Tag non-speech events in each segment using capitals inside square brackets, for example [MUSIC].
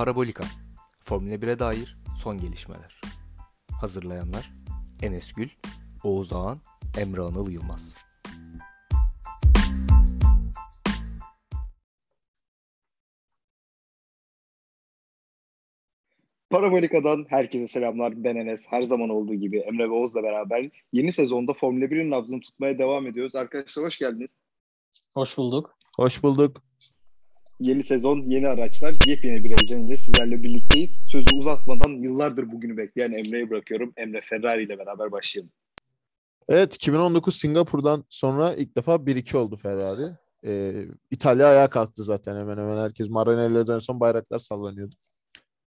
Parabolika Formula 1'e dair son gelişmeler. Hazırlayanlar Enes Gül, Oğuz Ağan, Emre Anıl Yılmaz. Parabolika'dan herkese selamlar. Ben Enes. Her zaman olduğu gibi Emre ve Oğuz'la beraber yeni sezonda Formula 1'in nabzını tutmaya devam ediyoruz. Arkadaşlar hoş geldiniz. Hoş bulduk. Hoş bulduk. Yeni sezon, yeni araçlar, yepyeni bir heyecan sizlerle birlikteyiz. Sözü uzatmadan yıllardır bugünü bekleyen Emre'ye bırakıyorum. Emre Ferrari ile beraber başlayalım. Evet 2019 Singapur'dan sonra ilk defa 1-2 oldu Ferrari. Ee, İtalya ayağa kalktı zaten hemen hemen herkes. Maranello'dan son bayraklar sallanıyordu.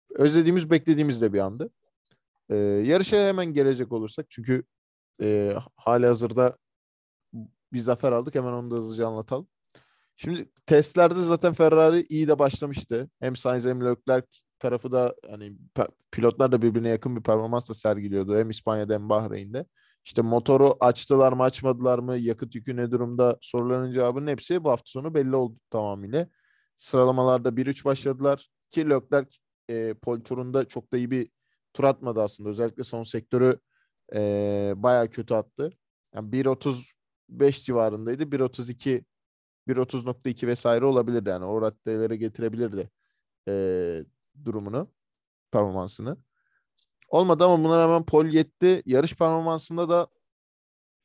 Özlediğimiz beklediğimiz de bir andı. Ee, yarışa hemen gelecek olursak çünkü e, hali hazırda bir zafer aldık hemen onu da hızlıca anlatalım. Şimdi testlerde zaten Ferrari iyi de başlamıştı. Hem Sainz hem Leclerc tarafı da hani pilotlar da birbirine yakın bir performansla sergiliyordu. Hem İspanya'da hem Bahreyn'de. İşte motoru açtılar mı açmadılar mı yakıt yükü ne durumda soruların cevabının hepsi bu hafta sonu belli oldu tamamıyla. Sıralamalarda 1-3 başladılar ki Leclerc e, pol turunda çok da iyi bir tur atmadı aslında. Özellikle son sektörü e, bayağı kötü attı. Yani 1.35 civarındaydı. 1.32 1.30.2 vesaire olabilirdi yani. O raddelere getirebilirdi e, durumunu, performansını. Olmadı ama buna rağmen pol yetti. Yarış performansında da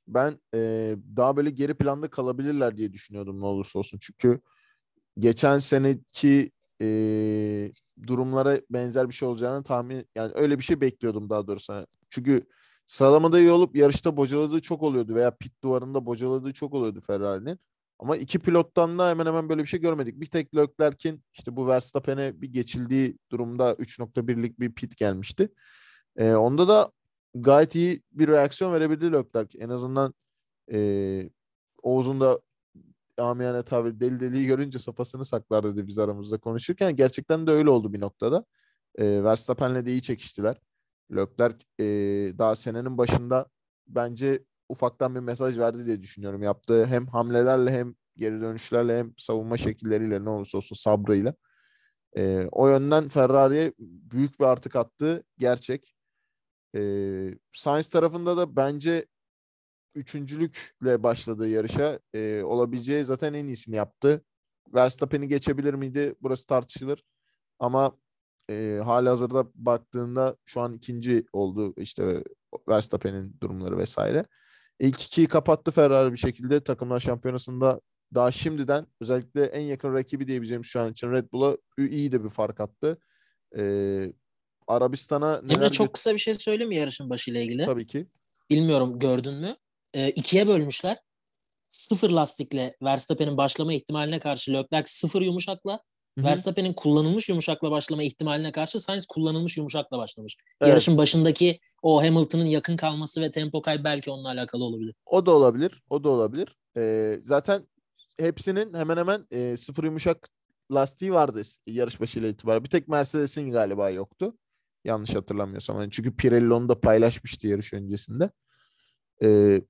ben e, daha böyle geri planda kalabilirler diye düşünüyordum ne olursa olsun. Çünkü geçen seneki e, durumlara benzer bir şey olacağını tahmin yani öyle bir şey bekliyordum daha doğrusu. Çünkü sıralamada iyi olup yarışta bocaladığı çok oluyordu veya pit duvarında bocaladığı çok oluyordu Ferrari'nin. Ama iki pilottan da hemen hemen böyle bir şey görmedik. Bir tek Leclerc'in işte bu Verstappen'e bir geçildiği durumda 3.1'lik bir pit gelmişti. Ee, onda da gayet iyi bir reaksiyon verebildi Leclerc. En azından e, Oğuz'un da amiyane tabiri deli deliyi görünce sopasını saklar dedi biz aramızda konuşurken. Gerçekten de öyle oldu bir noktada. E, Verstappen'le de iyi çekiştiler. Leclerc e, daha senenin başında bence ufaktan bir mesaj verdi diye düşünüyorum. Yaptığı hem hamlelerle hem geri dönüşlerle hem savunma şekilleriyle ne olursa olsun sabrıyla. E, o yönden Ferrari'ye büyük bir artık attı. Gerçek. E, Sainz tarafında da bence üçüncülükle başladığı yarışa e, olabileceği zaten en iyisini yaptı. Verstappen'i geçebilir miydi? Burası tartışılır. Ama e, hali hazırda baktığında şu an ikinci oldu işte Verstappen'in durumları vesaire. İlk ikiyi kapattı Ferrari bir şekilde takımlar şampiyonasında daha şimdiden özellikle en yakın rakibi diyebileceğim şu an için Red Bull'a iyi de bir fark attı. Ee, Arabistan'a Emre çok kısa bir şey söyleyeyim mi yarışın başıyla ilgili? Tabii ki. Bilmiyorum gördün mü? Ee, ikiye bölmüşler. Sıfır lastikle Verstappen'in başlama ihtimaline karşı Leclerc sıfır yumuşakla Hı-hı. Verstappen'in kullanılmış yumuşakla başlama ihtimaline karşı Sainz kullanılmış yumuşakla başlamış. Evet. Yarışın başındaki o Hamilton'ın yakın kalması ve tempo kaybı belki onunla alakalı olabilir. O da olabilir. O da olabilir. Ee, zaten hepsinin hemen hemen e, sıfır yumuşak lastiği vardı yarış başıyla itibaren. Bir tek Mercedes'in galiba yoktu. Yanlış hatırlamıyorsam. Yani çünkü Pirelli onu da paylaşmıştı yarış öncesinde. Ee,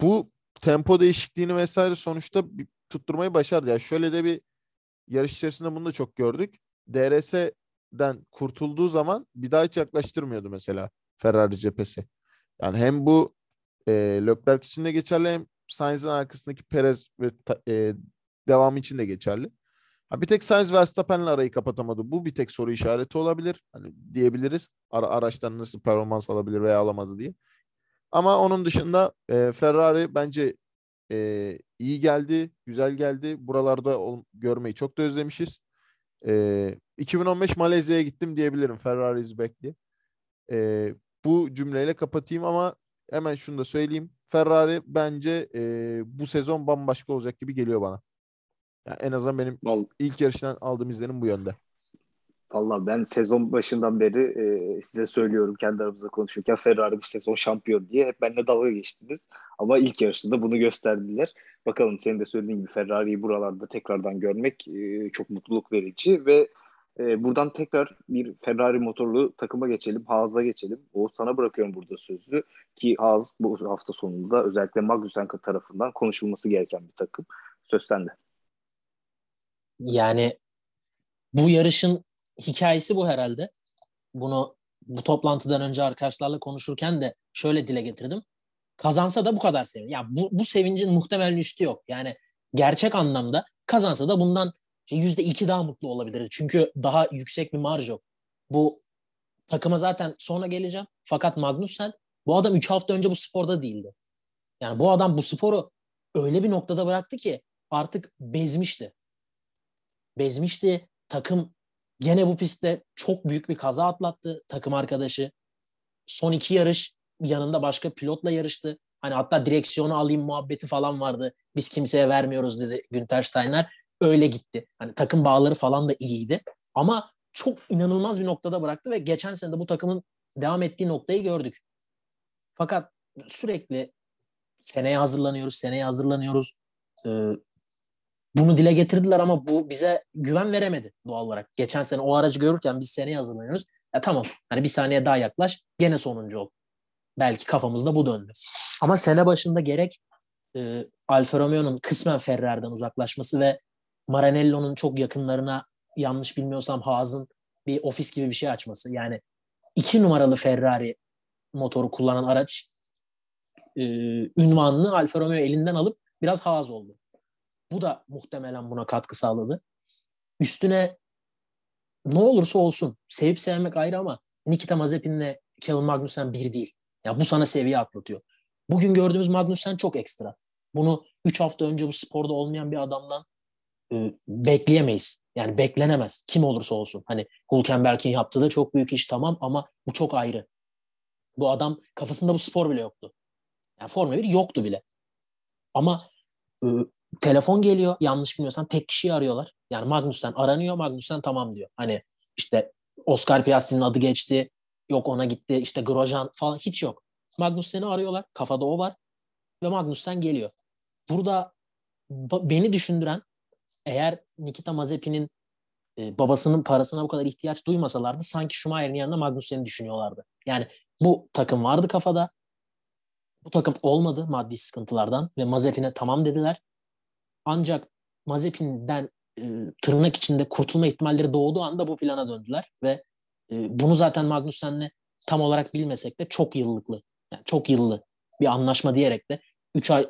bu tempo değişikliğini vesaire sonuçta tutturmayı başardı. Yani şöyle de bir yarış içerisinde bunu da çok gördük. DRS'den kurtulduğu zaman bir daha hiç yaklaştırmıyordu mesela Ferrari cephesi. Yani hem bu e, Leclerc için de geçerli hem Sainz'in arkasındaki Perez ve e, devamı için de geçerli. Ha, bir tek Sainz Verstappen'le arayı kapatamadı. Bu bir tek soru işareti olabilir. Hani diyebiliriz. Ara, araçtan nasıl performans alabilir veya alamadı diye. Ama onun dışında e, Ferrari bence e, iyi geldi, güzel geldi. Buralarda ol, görmeyi çok da özlemişiz. E, 2015 Malezya'ya gittim diyebilirim Ferrari is back diye. E, bu cümleyle kapatayım ama hemen şunu da söyleyeyim. Ferrari bence e, bu sezon bambaşka olacak gibi geliyor bana. Yani en azından benim Vallahi. ilk yarıştan aldığım izlenim bu yönde. Valla ben sezon başından beri e, size söylüyorum kendi aramızda konuşurken Ferrari bu sezon şampiyon diye hep benimle dalga geçtiniz. Ama ilk yarışta da bunu gösterdiler. Bakalım senin de söylediğin gibi Ferrari'yi buralarda tekrardan görmek e, çok mutluluk verici ve e, buradan tekrar bir Ferrari motorlu takıma geçelim. Haas'a geçelim. O sana bırakıyorum burada sözü ki Haas bu hafta sonunda özellikle Magnussen tarafından konuşulması gereken bir takım. Söz sende. Yani bu yarışın hikayesi bu herhalde. Bunu bu toplantıdan önce arkadaşlarla konuşurken de şöyle dile getirdim. Kazansa da bu kadar sevin. Ya bu, bu sevincin muhtemelen üstü yok. Yani gerçek anlamda kazansa da bundan yüzde iki daha mutlu olabilirdi. Çünkü daha yüksek bir marj yok. Bu takıma zaten sonra geleceğim. Fakat Magnussen bu adam 3 hafta önce bu sporda değildi. Yani bu adam bu sporu öyle bir noktada bıraktı ki artık bezmişti. Bezmişti. Takım gene bu pistte çok büyük bir kaza atlattı takım arkadaşı. Son iki yarış yanında başka pilotla yarıştı. Hani hatta direksiyonu alayım muhabbeti falan vardı. Biz kimseye vermiyoruz dedi Günter Steiner. Öyle gitti. Hani takım bağları falan da iyiydi. Ama çok inanılmaz bir noktada bıraktı ve geçen sene de bu takımın devam ettiği noktayı gördük. Fakat sürekli seneye hazırlanıyoruz, seneye hazırlanıyoruz. Ee, bunu dile getirdiler ama bu bize güven veremedi doğal olarak. Geçen sene o aracı görürken biz seneye hazırlanıyoruz. Ya tamam hani bir saniye daha yaklaş gene sonuncu ol. Belki kafamızda bu döndü. Ama sene başında gerek e, Alfa Romeo'nun kısmen Ferrari'den uzaklaşması ve Maranello'nun çok yakınlarına yanlış bilmiyorsam Haas'ın bir ofis gibi bir şey açması. Yani iki numaralı Ferrari motoru kullanan araç e, ünvanını Alfa Romeo elinden alıp biraz Haas oldu. Bu da muhtemelen buna katkı sağladı. Üstüne ne olursa olsun sevip sevmek ayrı ama Nikita Mazepin'le Kevin Magnussen bir değil. Ya bu sana seviye atlatıyor. Bugün gördüğümüz Magnussen çok ekstra. Bunu 3 hafta önce bu sporda olmayan bir adamdan e, bekleyemeyiz. Yani beklenemez. Kim olursa olsun. Hani Hülkenberg'in yaptığı da çok büyük iş tamam ama bu çok ayrı. Bu adam kafasında bu spor bile yoktu. Yani Formula 1 yoktu bile. Ama e, telefon geliyor yanlış bilmiyorsam tek kişiyi arıyorlar. Yani Magnussen aranıyor Magnussen tamam diyor. Hani işte Oscar Piastri'nin adı geçti. Yok ona gitti işte Grosjean falan hiç yok. Magnussen'i arıyorlar. Kafada o var. Ve Magnussen geliyor. Burada beni düşündüren eğer Nikita Mazepin'in e, babasının parasına bu kadar ihtiyaç duymasalardı sanki Schumacher'in yanında Magnussen'i düşünüyorlardı. Yani bu takım vardı kafada. Bu takım olmadı maddi sıkıntılardan ve Mazepin'e tamam dediler. Ancak Mazepin'den e, tırnak içinde kurtulma ihtimalleri doğduğu anda bu plana döndüler ve e, bunu zaten Magnussen'le tam olarak bilmesek de çok yıllıklı, yani çok yıllı bir anlaşma diyerek de 3 ay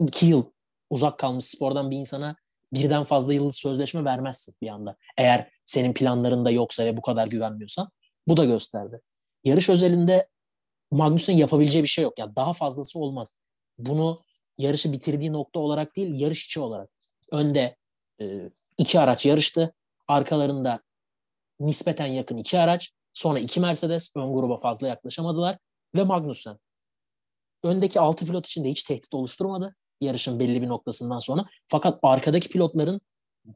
2 yıl uzak kalmış spordan bir insana birden fazla yıllık sözleşme vermezsin bir anda. Eğer senin planlarında yoksa ve bu kadar güvenmiyorsan bu da gösterdi. Yarış özelinde Magnus'un yapabileceği bir şey yok. Yani daha fazlası olmaz. Bunu yarışı bitirdiği nokta olarak değil, yarış içi olarak. Önde e, iki araç yarıştı. Arkalarında nispeten yakın iki araç. Sonra iki Mercedes ön gruba fazla yaklaşamadılar. Ve Magnussen. Öndeki altı pilot için de hiç tehdit oluşturmadı yarışın belli bir noktasından sonra. Fakat arkadaki pilotların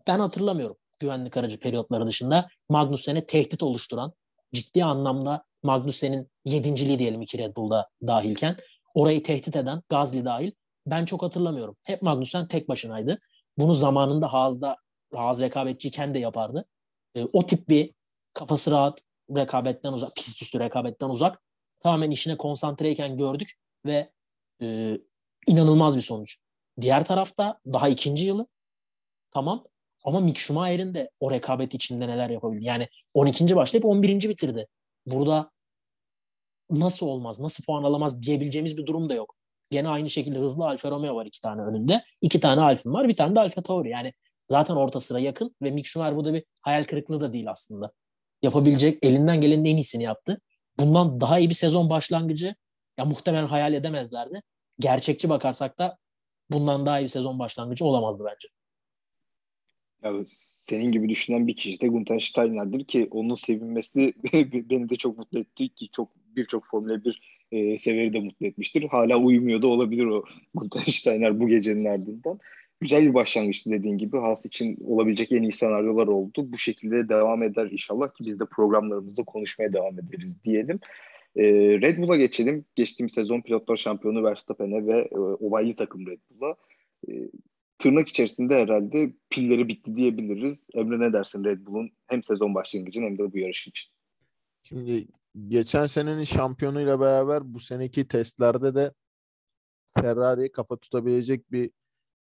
ben hatırlamıyorum güvenlik aracı periyotları dışında Magnussen'e tehdit oluşturan ciddi anlamda Magnussen'in yedinciliği diyelim iki Red Bull'da dahilken orayı tehdit eden Gazli dahil ben çok hatırlamıyorum. Hep Magnussen tek başınaydı. Bunu zamanında Haas'da Haas rekabetçiyken de yapardı. E, o tip bir kafası rahat rekabetten uzak, pist üstü rekabetten uzak tamamen işine konsantreyken gördük ve e, inanılmaz bir sonuç. Diğer tarafta daha ikinci yılı tamam ama Mick Schumacher'in de o rekabet içinde neler yapabildi. Yani 12. başlayıp 11. bitirdi. Burada nasıl olmaz, nasıl puan alamaz diyebileceğimiz bir durum da yok. Gene aynı şekilde hızlı Alfa Romeo var iki tane önünde. iki tane Alfa'm var, bir tane de Alfa Tauri. Yani zaten orta sıra yakın ve Mick Schumacher burada bir hayal kırıklığı da değil aslında. Yapabilecek, elinden gelenin en iyisini yaptı. Bundan daha iyi bir sezon başlangıcı ya muhtemelen hayal edemezlerdi gerçekçi bakarsak da bundan daha iyi bir sezon başlangıcı olamazdı bence. Ya senin gibi düşünen bir kişi de Gunther Steiner'dir ki onun sevinmesi [LAUGHS] beni de çok mutlu etti ki çok birçok Formula 1 e, severi de mutlu etmiştir. Hala uyumuyor da olabilir o [LAUGHS] Steiner bu gecenin ardından. Güzel bir başlangıçtı dediğin gibi. Haas için olabilecek en iyi senaryolar oldu. Bu şekilde devam eder inşallah ki biz de programlarımızda konuşmaya devam ederiz diyelim. E, Red Bull'a geçelim. Geçtiğimiz sezon pilotlar şampiyonu Verstappen'e ve e, ovalli takım Red Bull'a. E, tırnak içerisinde herhalde pilleri bitti diyebiliriz. Emre ne dersin Red Bull'un hem sezon başlangıcı hem de bu yarış için? Şimdi geçen senenin şampiyonuyla beraber bu seneki testlerde de Ferrari'ye kafa tutabilecek bir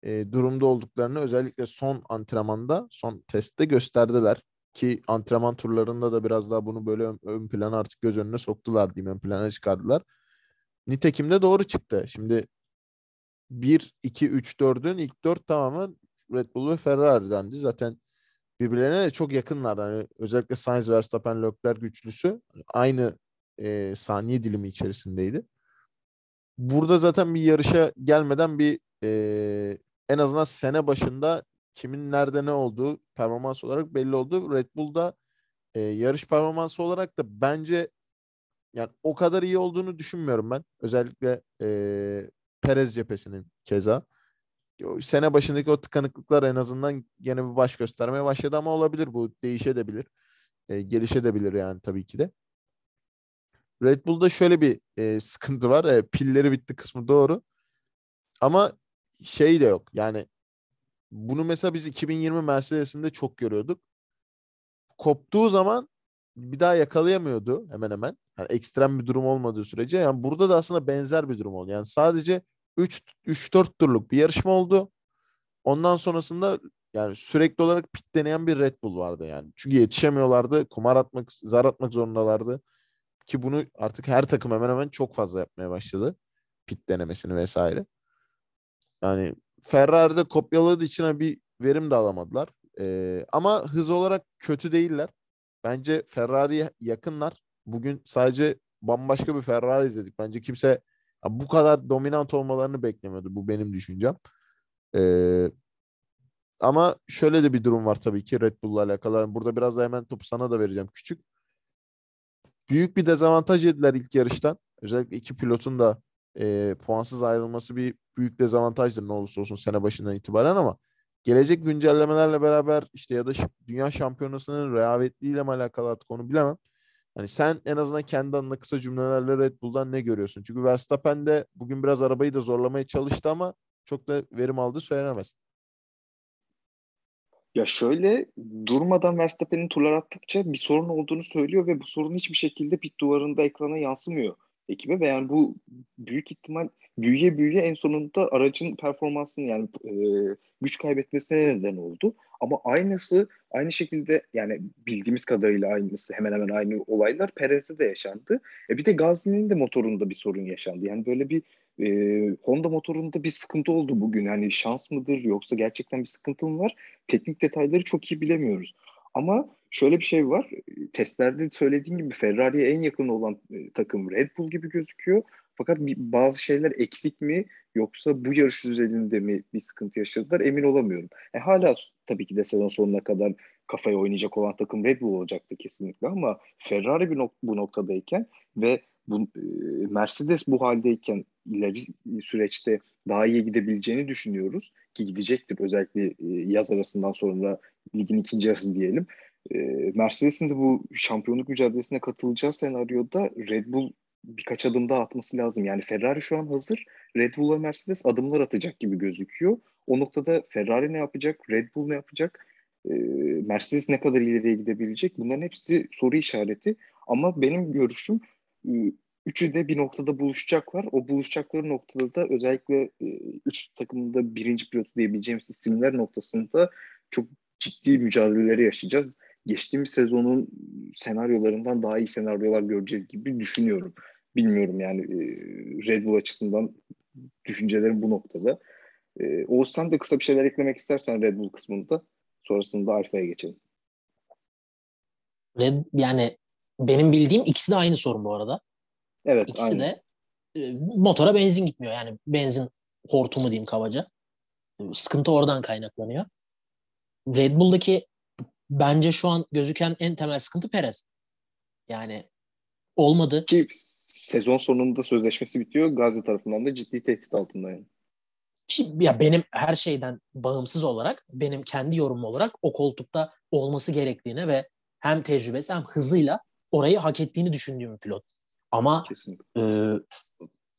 e, durumda olduklarını özellikle son antrenmanda, son testte gösterdiler. ki antrenman turlarında da biraz daha bunu böyle ön, ön plana artık göz önüne soktular diyeyim ön plana çıkardılar. Nitekim de doğru çıktı. Şimdi 1, 2, 3, 4'ün ilk 4 tamamen Red Bull ve Ferrari'dendi. Zaten birbirlerine de çok yakınlar. Yani özellikle Sainz, Verstappen, Leclerc güçlüsü aynı e, saniye dilimi içerisindeydi. Burada zaten bir yarışa gelmeden bir e, en azından sene başında kimin nerede ne olduğu performans olarak belli oldu. Red Bull'da e, yarış performansı olarak da bence yani o kadar iyi olduğunu düşünmüyorum ben. Özellikle e, Perez cephesinin keza. Sene başındaki o tıkanıklıklar en azından gene bir baş göstermeye başladı ama olabilir bu değişebilir. E, gelişebilir yani tabii ki de. Red Bull'da şöyle bir e, sıkıntı var. E, pilleri bitti kısmı doğru. Ama şey de yok. Yani bunu mesela biz 2020 Mercedes'inde çok görüyorduk. Koptuğu zaman bir daha yakalayamıyordu hemen hemen. Yani ekstrem bir durum olmadığı sürece. Yani burada da aslında benzer bir durum oldu. Yani sadece 3-4 turluk bir yarışma oldu. Ondan sonrasında yani sürekli olarak pit deneyen bir Red Bull vardı yani. Çünkü yetişemiyorlardı. Kumar atmak, zar atmak zorundalardı. Ki bunu artık her takım hemen hemen çok fazla yapmaya başladı. Pit denemesini vesaire. Yani Ferrari'de kopyaladığı için bir verim de alamadılar. Ee, ama hız olarak kötü değiller. Bence Ferrari'ye yakınlar. Bugün sadece bambaşka bir Ferrari izledik. Bence kimse bu kadar dominant olmalarını beklemiyordu. Bu benim düşüncem. Ee, ama şöyle de bir durum var tabii ki Red Bull'la alakalı. Burada biraz da hemen topu sana da vereceğim küçük. Büyük bir dezavantaj yediler ilk yarıştan. Özellikle iki pilotun da e, puansız ayrılması bir büyük dezavantajdır ne olursa olsun sene başından itibaren ama gelecek güncellemelerle beraber işte ya da dünya şampiyonasının rehavetliğiyle mi alakalı artık onu bilemem. Hani sen en azından kendi adına kısa cümlelerle Red Bull'dan ne görüyorsun? Çünkü Verstappen de bugün biraz arabayı da zorlamaya çalıştı ama çok da verim aldı söylenemez. Ya şöyle durmadan Verstappen'in turlar attıkça bir sorun olduğunu söylüyor ve bu sorun hiçbir şekilde pit duvarında ekrana yansımıyor ekibe ve yani bu büyük ihtimal büyüye büyüye en sonunda aracın performansını yani e, güç kaybetmesine neden oldu. Ama aynısı aynı şekilde yani bildiğimiz kadarıyla aynısı hemen hemen aynı olaylar Perez'de de yaşandı. E bir de Gazli'nin de motorunda bir sorun yaşandı. Yani böyle bir e, Honda motorunda bir sıkıntı oldu bugün. Yani şans mıdır yoksa gerçekten bir sıkıntı mı var? Teknik detayları çok iyi bilemiyoruz. Ama şöyle bir şey var. Testlerde söylediğim gibi Ferrari'ye en yakın olan e, takım Red Bull gibi gözüküyor. Fakat bazı şeyler eksik mi yoksa bu yarış üzerinde mi bir sıkıntı yaşadılar emin olamıyorum. E, hala tabii ki de sezon sonuna kadar kafaya oynayacak olan takım Red Bull olacaktı kesinlikle ama Ferrari bu noktadayken ve bu, e, Mercedes bu haldeyken ileri süreçte daha iyi gidebileceğini düşünüyoruz ki gidecektir özellikle e, yaz arasından sonra ligin ikinci yarısı diyelim. E, Mercedes'in de bu şampiyonluk mücadelesine katılacağı senaryoda Red Bull birkaç adım daha atması lazım. Yani Ferrari şu an hazır. Red Bull ve Mercedes adımlar atacak gibi gözüküyor. O noktada Ferrari ne yapacak? Red Bull ne yapacak? Ee, Mercedes ne kadar ileriye gidebilecek? Bunların hepsi soru işareti. Ama benim görüşüm e, üçü de bir noktada buluşacaklar. O buluşacakları noktada da özellikle e, üç takımında birinci pilotu diyebileceğimiz isimler noktasında çok ciddi mücadeleleri yaşayacağız geçtiğimiz sezonun senaryolarından daha iyi senaryolar göreceğiz gibi düşünüyorum. Bilmiyorum yani e, Red Bull açısından düşüncelerim bu noktada. E, Oğuz sen de kısa bir şeyler eklemek istersen Red Bull kısmında sonrasında Alfa'ya geçelim. Red, yani benim bildiğim ikisi de aynı sorun bu arada. Evet. İkisi aynı. de e, motora benzin gitmiyor. Yani benzin hortumu diyeyim kabaca. Sıkıntı oradan kaynaklanıyor. Red Bull'daki bence şu an gözüken en temel sıkıntı Perez. Yani olmadı. Ki sezon sonunda sözleşmesi bitiyor. Gazi tarafından da ciddi tehdit altında yani. Ki, ya benim her şeyden bağımsız olarak benim kendi yorumum olarak o koltukta olması gerektiğine ve hem tecrübesi hem hızıyla orayı hak ettiğini düşündüğüm bir pilot. Ama e,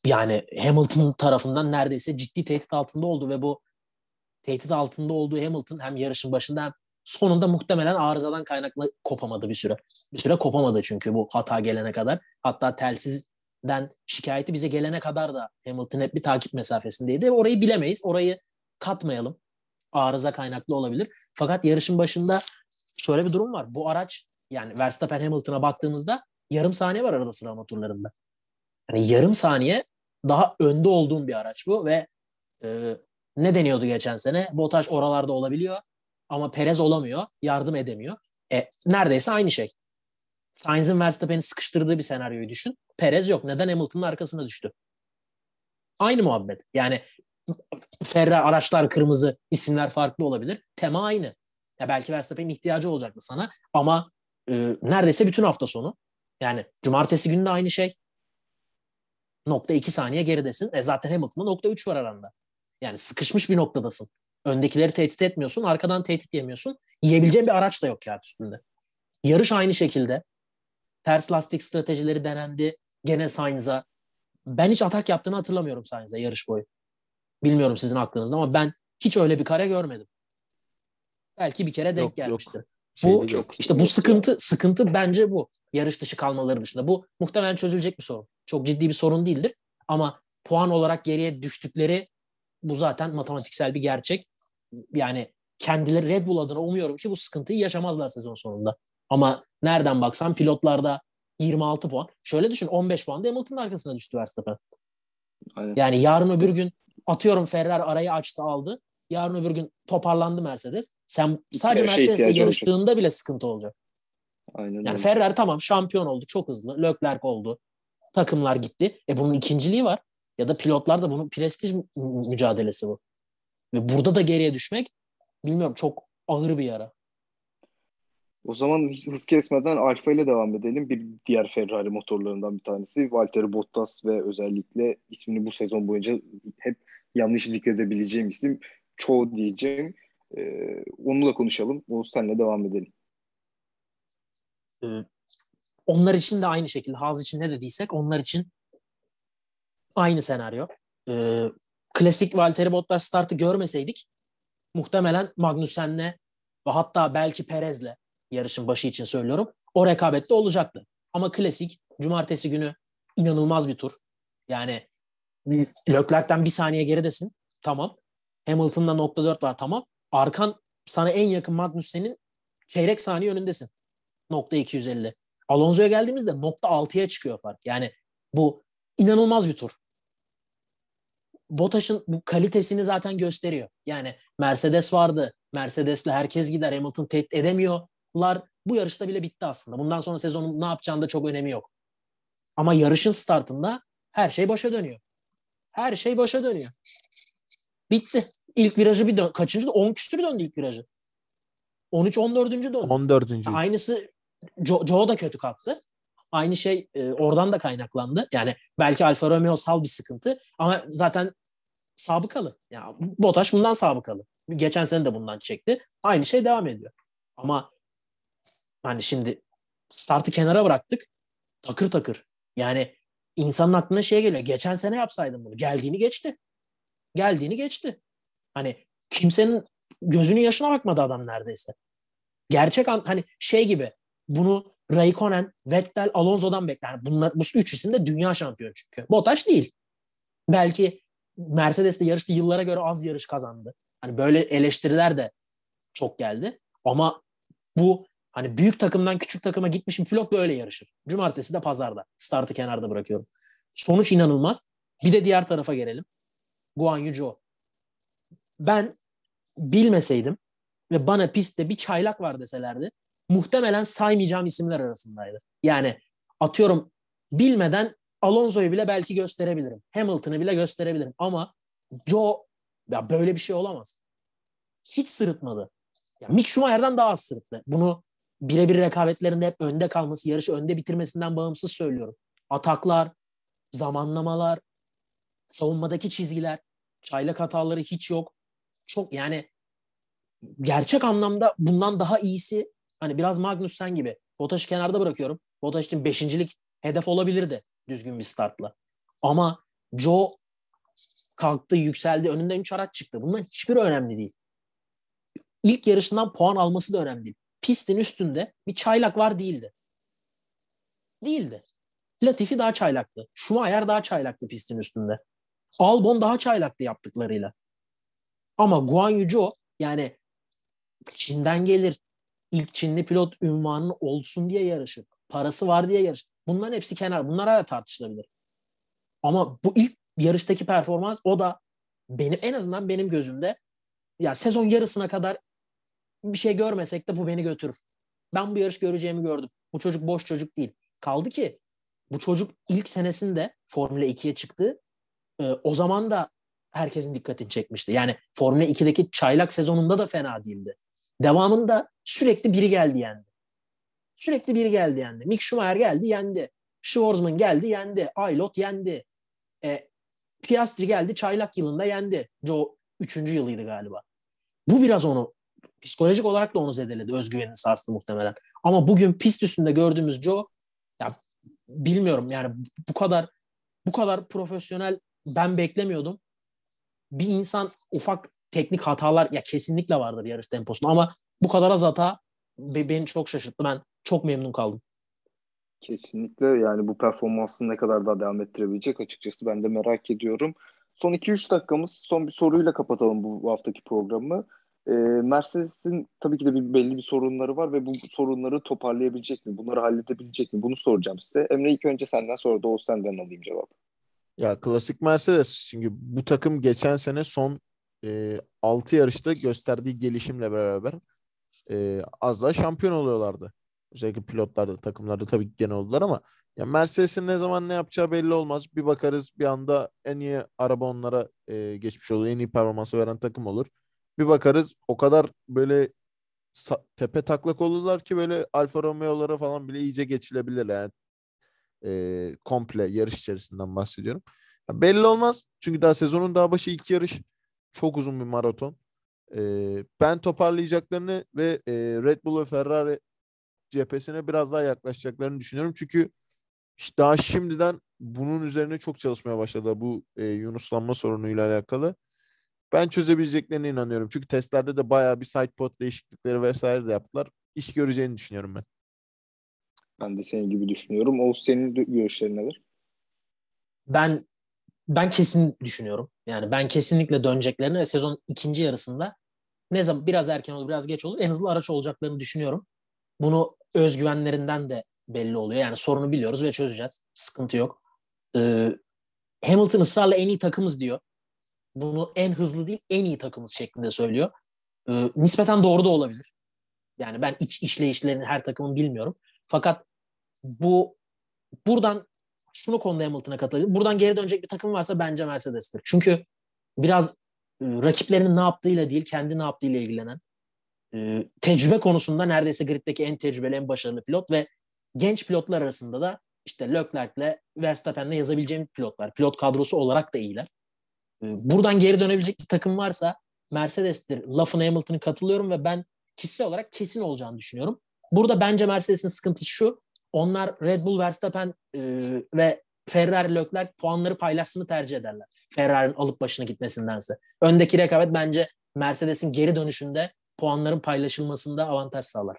yani Hamilton tarafından neredeyse ciddi tehdit altında oldu ve bu tehdit altında olduğu Hamilton hem yarışın başında hem sonunda muhtemelen arızadan kaynaklı kopamadı bir süre. Bir süre kopamadı çünkü bu hata gelene kadar. Hatta telsizden şikayeti bize gelene kadar da Hamilton hep bir takip mesafesindeydi. Orayı bilemeyiz. Orayı katmayalım. Arıza kaynaklı olabilir. Fakat yarışın başında şöyle bir durum var. Bu araç yani Verstappen Hamilton'a baktığımızda yarım saniye var arada sıralama turlarında. Yani yarım saniye daha önde olduğum bir araç bu ve e, ne deniyordu geçen sene? Bottas oralarda olabiliyor ama Perez olamıyor, yardım edemiyor. E, neredeyse aynı şey. Sainz'in Verstappen'i sıkıştırdığı bir senaryoyu düşün. Perez yok. Neden Hamilton'ın arkasına düştü? Aynı muhabbet. Yani Ferrari araçlar kırmızı, isimler farklı olabilir. Tema aynı. Ya belki Verstappen'in ihtiyacı olacaktı sana ama e, neredeyse bütün hafta sonu. Yani cumartesi günü de aynı şey. Nokta iki saniye geridesin. E zaten Hamilton'da nokta üç var aranda. Yani sıkışmış bir noktadasın. Öndekileri tehdit etmiyorsun, arkadan tehdit yemiyorsun. Yiyebileceğin bir araç da yok kağıt üstünde. Yarış aynı şekilde. Ters lastik stratejileri denendi. Gene Sainz'a. Ben hiç atak yaptığını hatırlamıyorum Sainz'a yarış boyu. Bilmiyorum sizin aklınızda ama ben hiç öyle bir kare görmedim. Belki bir kere denk Yok, yok. Şeyde Bu yok. işte bu sıkıntı sıkıntı bence bu. Yarış dışı kalmaları dışında. Bu muhtemelen çözülecek bir sorun. Çok ciddi bir sorun değildir. Ama puan olarak geriye düştükleri bu zaten matematiksel bir gerçek. Yani kendileri Red Bull adına umuyorum ki bu sıkıntıyı yaşamazlar sezon sonunda. Ama nereden baksan pilotlarda 26 puan. Şöyle düşün 15 puan da Hamilton'ın arkasına düştü Verstappen. Aynen. Yani yarın öbür gün atıyorum Ferrari arayı açtı aldı. Yarın öbür gün toparlandı Mercedes. Sen sadece yarışa Mercedes'le ihtiyacı yarıştığında bile sıkıntı olacak. Aynen Yani öyle. Ferrari tamam şampiyon oldu çok hızlı. Leclerc oldu. Takımlar gitti. E bunun ikinciliği var. Ya da pilotlar da bunun prestij mü- mücadelesi bu. Ve burada da geriye düşmek bilmiyorum çok ağır bir yara. O zaman hız kesmeden Alfa ile devam edelim. Bir diğer Ferrari motorlarından bir tanesi Valtteri Bottas ve özellikle ismini bu sezon boyunca hep yanlış zikredebileceğim isim Cho diyeceğim. Ee, onu da konuşalım. Oğuz senle devam edelim. Onlar için de aynı şekilde Haas için ne dediysek onlar için aynı senaryo. Ee, klasik Valtteri Bottas startı görmeseydik muhtemelen Magnussen'le ve hatta belki Perez'le yarışın başı için söylüyorum. O rekabette olacaktı. Ama klasik cumartesi günü inanılmaz bir tur. Yani Leclerc'ten bir saniye geridesin. Tamam. Hamilton'da nokta dört var. Tamam. Arkan sana en yakın Magnussen'in çeyrek saniye önündesin. Nokta 250. Alonso'ya geldiğimizde nokta 6'ya çıkıyor fark. Yani bu inanılmaz bir tur. Bottas'ın bu kalitesini zaten gösteriyor. Yani Mercedes vardı. Mercedes'le herkes gider. Hamilton tehdit edemiyorlar. Bu yarışta bile bitti aslında. Bundan sonra sezonun ne yapacağında çok önemi yok. Ama yarışın startında her şey başa dönüyor. Her şey başa dönüyor. Bitti. İlk virajı bir dön. Kaçıncı? 10 küsür döndü ilk virajı. 13-14. döndü. 14. Aynısı Joe, Joe da kötü kalktı. Aynı şey e, oradan da kaynaklandı. Yani belki Alfa Romeo sal bir sıkıntı ama zaten sabıkalı. Ya Bottas bundan sabıkalı. Geçen sene de bundan çekti. Aynı şey devam ediyor. Ama hani şimdi startı kenara bıraktık. Takır takır. Yani insanın aklına şey geliyor. Geçen sene yapsaydım bunu. Geldiğini geçti. Geldiğini geçti. Hani kimsenin gözünün yaşına bakmadı adam neredeyse. Gerçek an, hani şey gibi bunu Raikkonen, Vettel, Alonso'dan bekler. Yani bunlar bu üç isim de dünya şampiyonu çünkü. Bottas değil. Belki Mercedes'te yarıştı yıllara göre az yarış kazandı. Hani böyle eleştiriler de çok geldi. Ama bu hani büyük takımdan küçük takıma gitmiş bir pilot böyle yarışır. Cumartesi de pazarda. Startı kenarda bırakıyorum. Sonuç inanılmaz. Bir de diğer tarafa gelelim. Guan Yu. Ben bilmeseydim ve bana pistte bir çaylak var deselerdi muhtemelen saymayacağım isimler arasındaydı. Yani atıyorum bilmeden Alonso'yu bile belki gösterebilirim. Hamilton'ı bile gösterebilirim ama Joe ya böyle bir şey olamaz. Hiç sırıtmadı. Ya Mick Schumacher'dan daha az sırıttı. Bunu birebir rekabetlerinde hep önde kalması, yarışı önde bitirmesinden bağımsız söylüyorum. Ataklar, zamanlamalar, savunmadaki çizgiler, çaylak hataları hiç yok. Çok yani gerçek anlamda bundan daha iyisi hani biraz Magnussen gibi. Bottas'ı kenarda bırakıyorum. Bottas için beşincilik hedef olabilirdi düzgün bir startla. Ama Joe kalktı, yükseldi. Önünden üç araç çıktı. Bunların hiçbiri önemli değil. İlk yarışından puan alması da önemli değil. Pistin üstünde bir çaylak var değildi. Değildi. Latifi daha çaylaktı. Schumacher daha çaylaktı pistin üstünde. Albon daha çaylaktı yaptıklarıyla. Ama Guan Yu Zhou yani Çin'den gelir. ilk Çinli pilot ünvanı olsun diye yarışır. Parası var diye yarış. Bunların hepsi kenar. Bunlar hala tartışılabilir. Ama bu ilk yarıştaki performans o da benim en azından benim gözümde ya sezon yarısına kadar bir şey görmesek de bu beni götürür. Ben bu yarış göreceğimi gördüm. Bu çocuk boş çocuk değil. Kaldı ki bu çocuk ilk senesinde Formula 2'ye çıktı. Ee, o zaman da herkesin dikkatini çekmişti. Yani Formula 2'deki çaylak sezonunda da fena değildi. Devamında sürekli biri geldi yendi. Sürekli biri geldi yendi. Mick Schumacher geldi yendi. Schwarzman geldi yendi. Aylot yendi. E, Piastri geldi çaylak yılında yendi. Joe 3. yılıydı galiba. Bu biraz onu psikolojik olarak da onu zedeledi. Özgüvenini sarstı muhtemelen. Ama bugün pist üstünde gördüğümüz Joe ya bilmiyorum yani bu kadar bu kadar profesyonel ben beklemiyordum. Bir insan ufak teknik hatalar ya kesinlikle vardır yarış temposunda ama bu kadar az hata beni çok şaşırttı. Ben çok memnun kaldım. Kesinlikle yani bu performansını ne kadar daha devam ettirebilecek açıkçası ben de merak ediyorum. Son 2-3 dakikamız son bir soruyla kapatalım bu, bu haftaki programı. Ee, Mercedes'in tabii ki de bir, belli bir sorunları var ve bu sorunları toparlayabilecek mi? Bunları halledebilecek mi? Bunu soracağım size. Emre ilk önce senden sonra da o senden alayım cevap. Ya klasik Mercedes. Çünkü bu takım geçen sene son e, 6 yarışta gösterdiği gelişimle beraber e, az daha şampiyon oluyorlardı. Özellikle pilotlarda, takımlarda tabii genel oldular ama ya Mercedes'in ne zaman ne yapacağı belli olmaz. Bir bakarız bir anda en iyi araba onlara e, geçmiş olur. En iyi performansı veren takım olur. Bir bakarız o kadar böyle tepe taklak olurlar ki böyle Alfa Romeo'lara falan bile iyice geçilebilir yani. E, komple yarış içerisinden bahsediyorum. Ya belli olmaz. Çünkü daha sezonun daha başı ilk yarış çok uzun bir maraton. E, ben toparlayacaklarını ve e, Red Bull ve Ferrari cephesine biraz daha yaklaşacaklarını düşünüyorum. Çünkü daha şimdiden bunun üzerine çok çalışmaya başladı bu e, yunuslanma sorunuyla alakalı. Ben çözebileceklerine inanıyorum. Çünkü testlerde de bayağı bir sidepod değişiklikleri vesaire de yaptılar. İş göreceğini düşünüyorum ben. Ben de senin gibi düşünüyorum. O senin görüşlerin nedir? Ben ben kesin düşünüyorum. Yani ben kesinlikle döneceklerini ve sezon ikinci yarısında ne zaman biraz erken olur biraz geç olur en hızlı araç olacaklarını düşünüyorum. Bunu özgüvenlerinden de belli oluyor. Yani sorunu biliyoruz ve çözeceğiz. Sıkıntı yok. Ee, Hamilton ısrarla en iyi takımız diyor. Bunu en hızlı değil en iyi takımız şeklinde söylüyor. Ee, nispeten doğru da olabilir. Yani ben iç işleyişlerini her takımın bilmiyorum. Fakat bu buradan şunu konuda Hamilton'a katılabilirim. Buradan geri dönecek bir takım varsa bence Mercedes'tir. Çünkü biraz e, rakiplerinin ne yaptığıyla değil kendi ne yaptığıyla ilgilenen e, tecrübe konusunda neredeyse griddeki en tecrübeli, en başarılı pilot ve genç pilotlar arasında da işte Leclerc'le Verstappen'le yazabileceğim pilotlar. Pilot kadrosu olarak da iyiler. E, buradan geri dönebilecek bir takım varsa Mercedes'tir. Lafına Hamilton'ın katılıyorum ve ben kişisel olarak kesin olacağını düşünüyorum. Burada bence Mercedes'in sıkıntısı şu. Onlar Red Bull, Verstappen e, ve Ferrari, Leclerc puanları paylaşsını tercih ederler. Ferrari'nin alıp başına gitmesindense. Öndeki rekabet bence Mercedes'in geri dönüşünde puanların paylaşılmasında avantaj sağlar.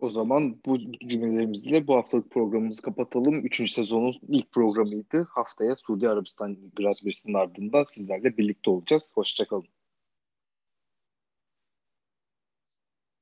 O zaman bu cümlelerimizle bu haftalık programımızı kapatalım. Üçüncü sezonun ilk programıydı. Haftaya Suudi Arabistan Grand Prix'sinin ardından sizlerle birlikte olacağız. Hoşçakalın.